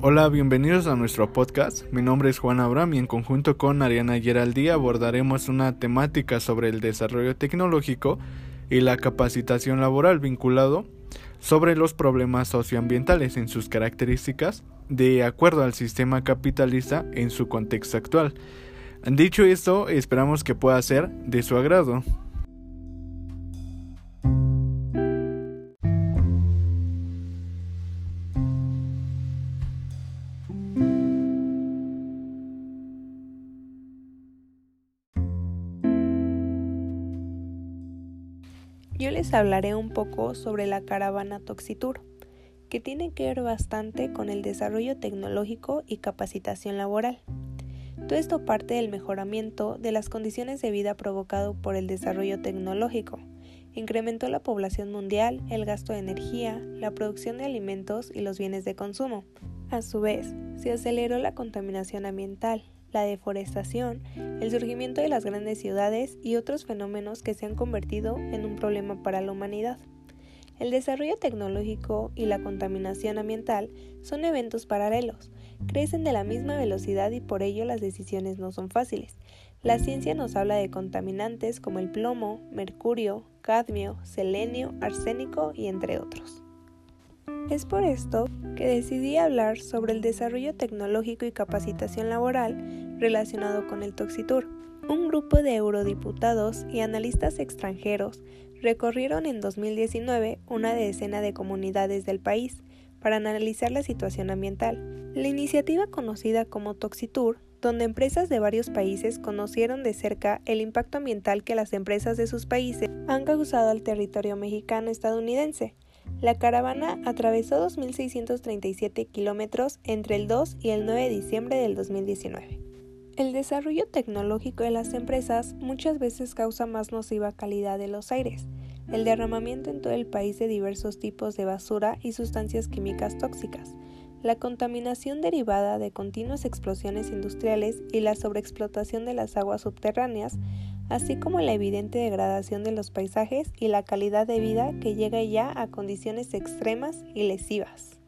Hola, bienvenidos a nuestro podcast. Mi nombre es Juan Abraham y en conjunto con Ariana Geraldí abordaremos una temática sobre el desarrollo tecnológico y la capacitación laboral vinculado sobre los problemas socioambientales en sus características de acuerdo al sistema capitalista en su contexto actual. Dicho esto, esperamos que pueda ser de su agrado. Yo les hablaré un poco sobre la caravana Toxitur, que tiene que ver bastante con el desarrollo tecnológico y capacitación laboral. Todo esto parte del mejoramiento de las condiciones de vida provocado por el desarrollo tecnológico. Incrementó la población mundial, el gasto de energía, la producción de alimentos y los bienes de consumo. A su vez, se aceleró la contaminación ambiental, la deforestación, el surgimiento de las grandes ciudades y otros fenómenos que se han convertido en un problema para la humanidad. El desarrollo tecnológico y la contaminación ambiental son eventos paralelos, crecen de la misma velocidad y por ello las decisiones no son fáciles. La ciencia nos habla de contaminantes como el plomo, mercurio, cadmio, selenio, arsénico y entre otros. Es por esto que decidí hablar sobre el desarrollo tecnológico y capacitación laboral relacionado con el Toxitur. Un grupo de eurodiputados y analistas extranjeros recorrieron en 2019 una decena de comunidades del país para analizar la situación ambiental. La iniciativa conocida como Toxitur donde empresas de varios países conocieron de cerca el impacto ambiental que las empresas de sus países han causado al territorio mexicano estadounidense, la caravana atravesó 2.637 kilómetros entre el 2 y el 9 de diciembre del 2019. El desarrollo tecnológico de las empresas muchas veces causa más nociva calidad de los aires, el derramamiento en todo el país de diversos tipos de basura y sustancias químicas tóxicas, la contaminación derivada de continuas explosiones industriales y la sobreexplotación de las aguas subterráneas así como la evidente degradación de los paisajes y la calidad de vida que llega ya a condiciones extremas y lesivas.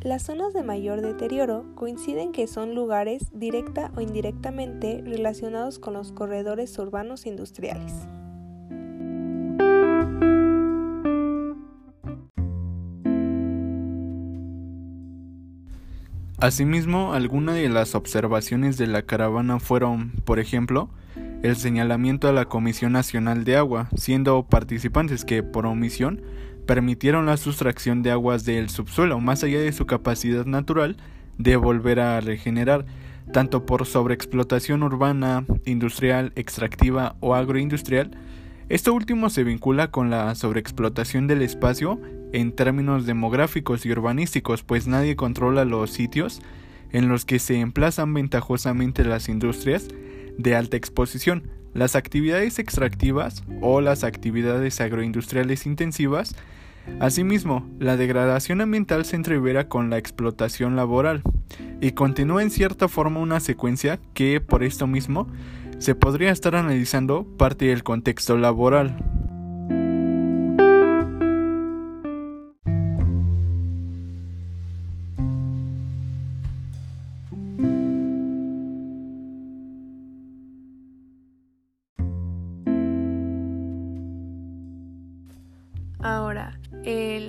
Las zonas de mayor deterioro coinciden que son lugares directa o indirectamente relacionados con los corredores urbanos industriales. Asimismo, algunas de las observaciones de la caravana fueron, por ejemplo, el señalamiento a la Comisión Nacional de Agua, siendo participantes que, por omisión, permitieron la sustracción de aguas del subsuelo, más allá de su capacidad natural de volver a regenerar, tanto por sobreexplotación urbana, industrial, extractiva o agroindustrial. Esto último se vincula con la sobreexplotación del espacio en términos demográficos y urbanísticos, pues nadie controla los sitios en los que se emplazan ventajosamente las industrias de alta exposición. Las actividades extractivas o las actividades agroindustriales intensivas. Asimismo, la degradación ambiental se entrevera con la explotación laboral y continúa en cierta forma una secuencia que, por esto mismo, se podría estar analizando parte del contexto laboral.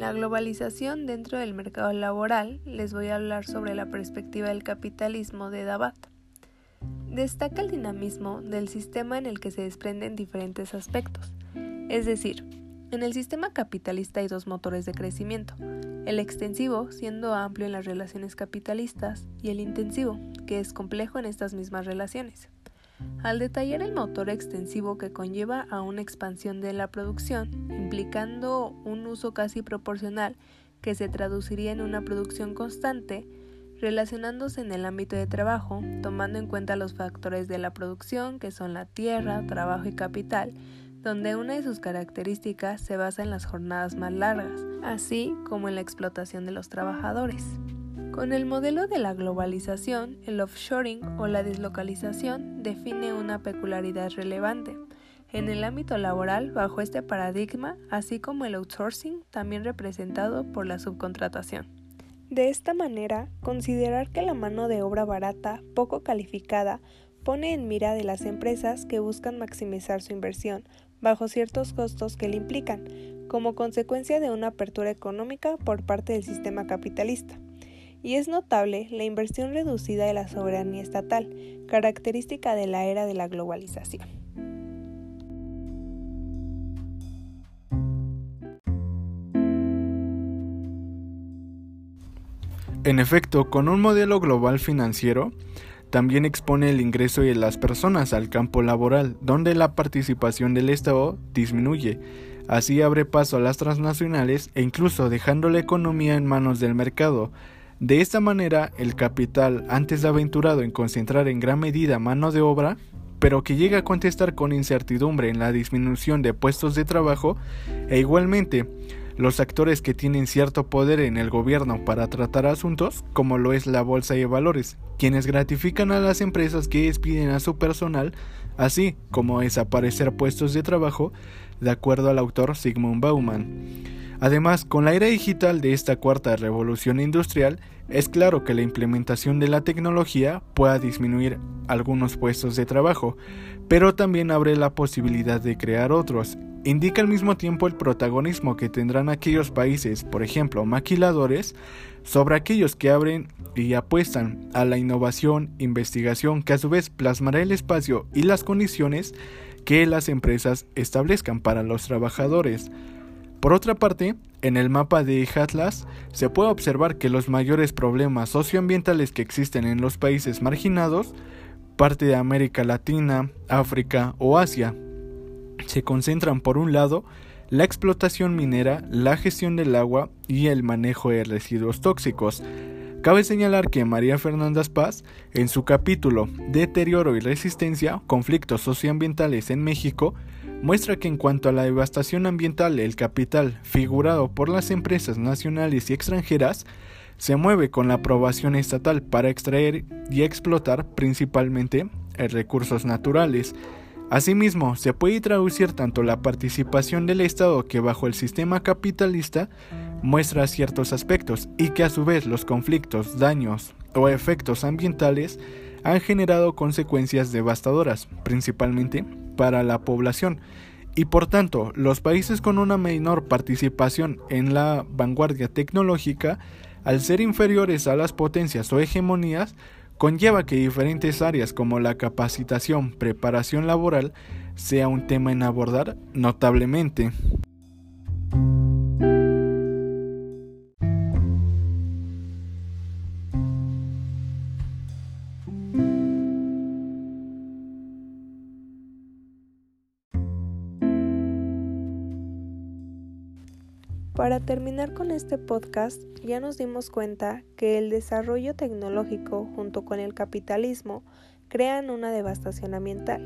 La globalización dentro del mercado laboral, les voy a hablar sobre la perspectiva del capitalismo de Dabat. Destaca el dinamismo del sistema en el que se desprenden diferentes aspectos. Es decir, en el sistema capitalista hay dos motores de crecimiento, el extensivo siendo amplio en las relaciones capitalistas y el intensivo, que es complejo en estas mismas relaciones. Al detallar el motor extensivo que conlleva a una expansión de la producción, implicando un uso casi proporcional que se traduciría en una producción constante, relacionándose en el ámbito de trabajo, tomando en cuenta los factores de la producción que son la tierra, trabajo y capital, donde una de sus características se basa en las jornadas más largas, así como en la explotación de los trabajadores. Con el modelo de la globalización, el offshoring o la deslocalización define una peculiaridad relevante. En el ámbito laboral, bajo este paradigma, así como el outsourcing, también representado por la subcontratación. De esta manera, considerar que la mano de obra barata, poco calificada, pone en mira de las empresas que buscan maximizar su inversión bajo ciertos costos que le implican, como consecuencia de una apertura económica por parte del sistema capitalista. Y es notable la inversión reducida de la soberanía estatal, característica de la era de la globalización. En efecto, con un modelo global financiero, también expone el ingreso de las personas al campo laboral, donde la participación del Estado disminuye. Así abre paso a las transnacionales e incluso dejando la economía en manos del mercado. De esta manera, el capital, antes aventurado en concentrar en gran medida mano de obra, pero que llega a contestar con incertidumbre en la disminución de puestos de trabajo, e igualmente los actores que tienen cierto poder en el gobierno para tratar asuntos, como lo es la Bolsa de Valores, quienes gratifican a las empresas que despiden a su personal, así como desaparecer puestos de trabajo, de acuerdo al autor Sigmund Bauman. Además, con la era digital de esta cuarta revolución industrial, es claro que la implementación de la tecnología pueda disminuir algunos puestos de trabajo, pero también abre la posibilidad de crear otros, indica al mismo tiempo el protagonismo que tendrán aquellos países, por ejemplo, maquiladores, sobre aquellos que abren y apuestan a la innovación, investigación, que a su vez plasmará el espacio y las condiciones que las empresas establezcan para los trabajadores. Por otra parte, en el mapa de Atlas se puede observar que los mayores problemas socioambientales que existen en los países marginados, parte de América Latina, África o Asia, se concentran por un lado la explotación minera, la gestión del agua y el manejo de residuos tóxicos. Cabe señalar que María Fernanda Paz, en su capítulo Deterioro y Resistencia, Conflictos Socioambientales en México, muestra que en cuanto a la devastación ambiental, el capital, figurado por las empresas nacionales y extranjeras, se mueve con la aprobación estatal para extraer y explotar principalmente recursos naturales, Asimismo, se puede traducir tanto la participación del Estado que bajo el sistema capitalista muestra ciertos aspectos y que a su vez los conflictos, daños o efectos ambientales han generado consecuencias devastadoras, principalmente para la población, y por tanto los países con una menor participación en la vanguardia tecnológica, al ser inferiores a las potencias o hegemonías, conlleva que diferentes áreas como la capacitación, preparación laboral sea un tema en abordar notablemente. Para terminar con este podcast, ya nos dimos cuenta que el desarrollo tecnológico junto con el capitalismo crean una devastación ambiental.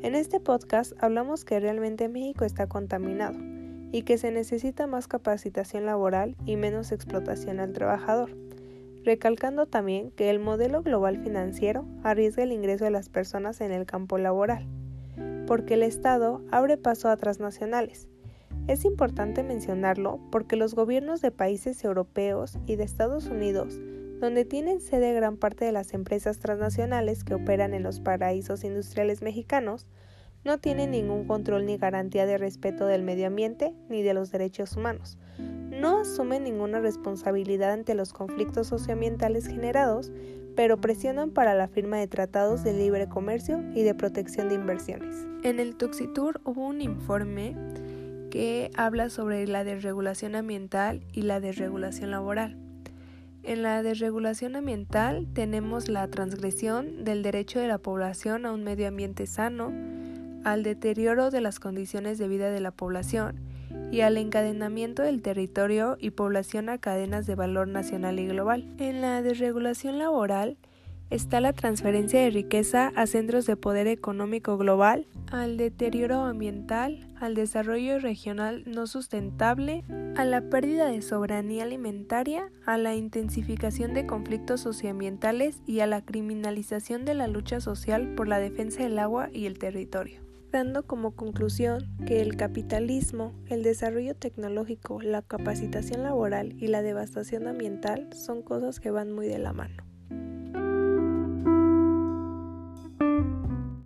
En este podcast hablamos que realmente México está contaminado y que se necesita más capacitación laboral y menos explotación al trabajador, recalcando también que el modelo global financiero arriesga el ingreso de las personas en el campo laboral, porque el Estado abre paso a transnacionales, es importante mencionarlo porque los gobiernos de países europeos y de Estados Unidos, donde tienen sede gran parte de las empresas transnacionales que operan en los paraísos industriales mexicanos, no tienen ningún control ni garantía de respeto del medio ambiente ni de los derechos humanos. No asumen ninguna responsabilidad ante los conflictos socioambientales generados, pero presionan para la firma de tratados de libre comercio y de protección de inversiones. En el Tuxitur hubo un informe que habla sobre la desregulación ambiental y la desregulación laboral. En la desregulación ambiental tenemos la transgresión del derecho de la población a un medio ambiente sano, al deterioro de las condiciones de vida de la población y al encadenamiento del territorio y población a cadenas de valor nacional y global. En la desregulación laboral está la transferencia de riqueza a centros de poder económico global, al deterioro ambiental, al desarrollo regional no sustentable, a la pérdida de soberanía alimentaria, a la intensificación de conflictos socioambientales y a la criminalización de la lucha social por la defensa del agua y el territorio. dando como conclusión que el capitalismo, el desarrollo tecnológico, la capacitación laboral y la devastación ambiental son cosas que van muy de la mano.